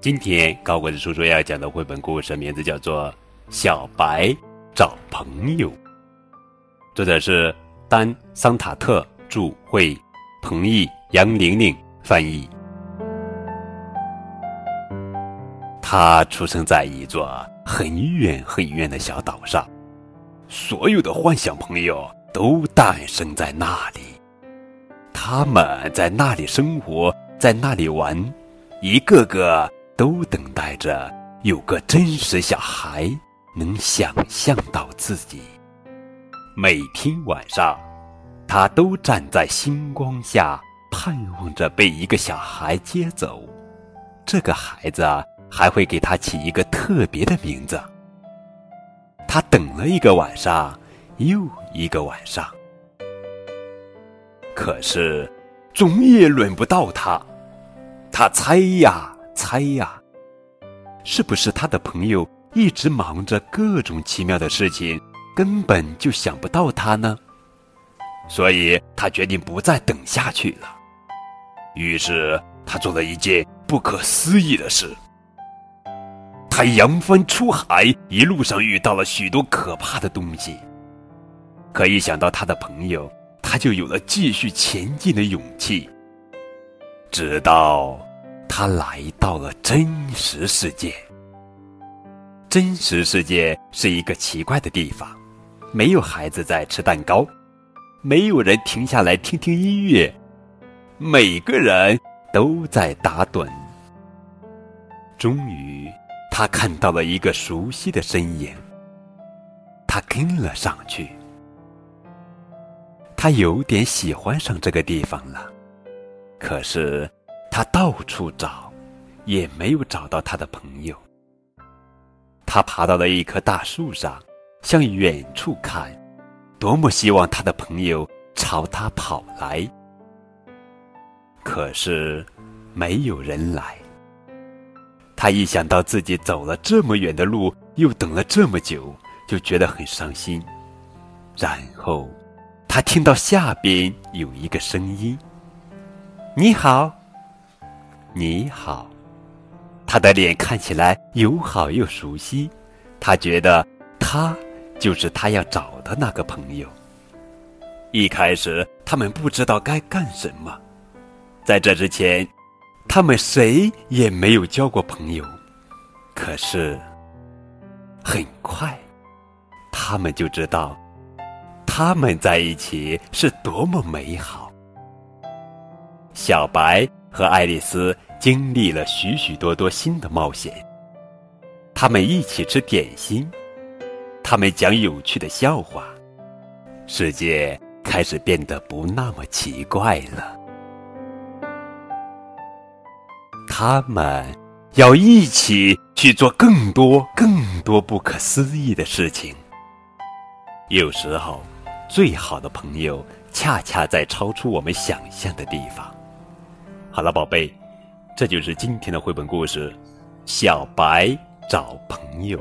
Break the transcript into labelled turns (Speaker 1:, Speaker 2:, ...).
Speaker 1: 今天高个子叔叔要讲的绘本故事名字叫做《小白找朋友》，作者是丹·桑塔特著，绘，彭毅、杨玲玲翻译。他出生在一座很远很远的小岛上，所有的幻想朋友都诞生在那里，他们在那里生活，在那里玩，一个个。都等待着有个真实小孩能想象到自己。每天晚上，他都站在星光下，盼望着被一个小孩接走。这个孩子还会给他起一个特别的名字。他等了一个晚上，又一个晚上，可是总也轮不到他。他猜呀。猜呀，是不是他的朋友一直忙着各种奇妙的事情，根本就想不到他呢？所以他决定不再等下去了。于是他做了一件不可思议的事：他扬帆出海，一路上遇到了许多可怕的东西。可一想到他的朋友，他就有了继续前进的勇气。直到。他来到了真实世界。真实世界是一个奇怪的地方，没有孩子在吃蛋糕，没有人停下来听听音乐，每个人都在打盹。终于，他看到了一个熟悉的身影，他跟了上去。他有点喜欢上这个地方了，可是。他到处找，也没有找到他的朋友。他爬到了一棵大树上，向远处看，多么希望他的朋友朝他跑来。可是，没有人来。他一想到自己走了这么远的路，又等了这么久，就觉得很伤心。然后，他听到下边有一个声音：“你好。”你好，他的脸看起来友好又熟悉，他觉得他就是他要找的那个朋友。一开始，他们不知道该干什么，在这之前，他们谁也没有交过朋友。可是，很快，他们就知道，他们在一起是多么美好。小白。和爱丽丝经历了许许多多新的冒险。他们一起吃点心，他们讲有趣的笑话，世界开始变得不那么奇怪了。他们要一起去做更多、更多不可思议的事情。有时候，最好的朋友恰恰在超出我们想象的地方。好了，宝贝，这就是今天的绘本故事《小白找朋友》。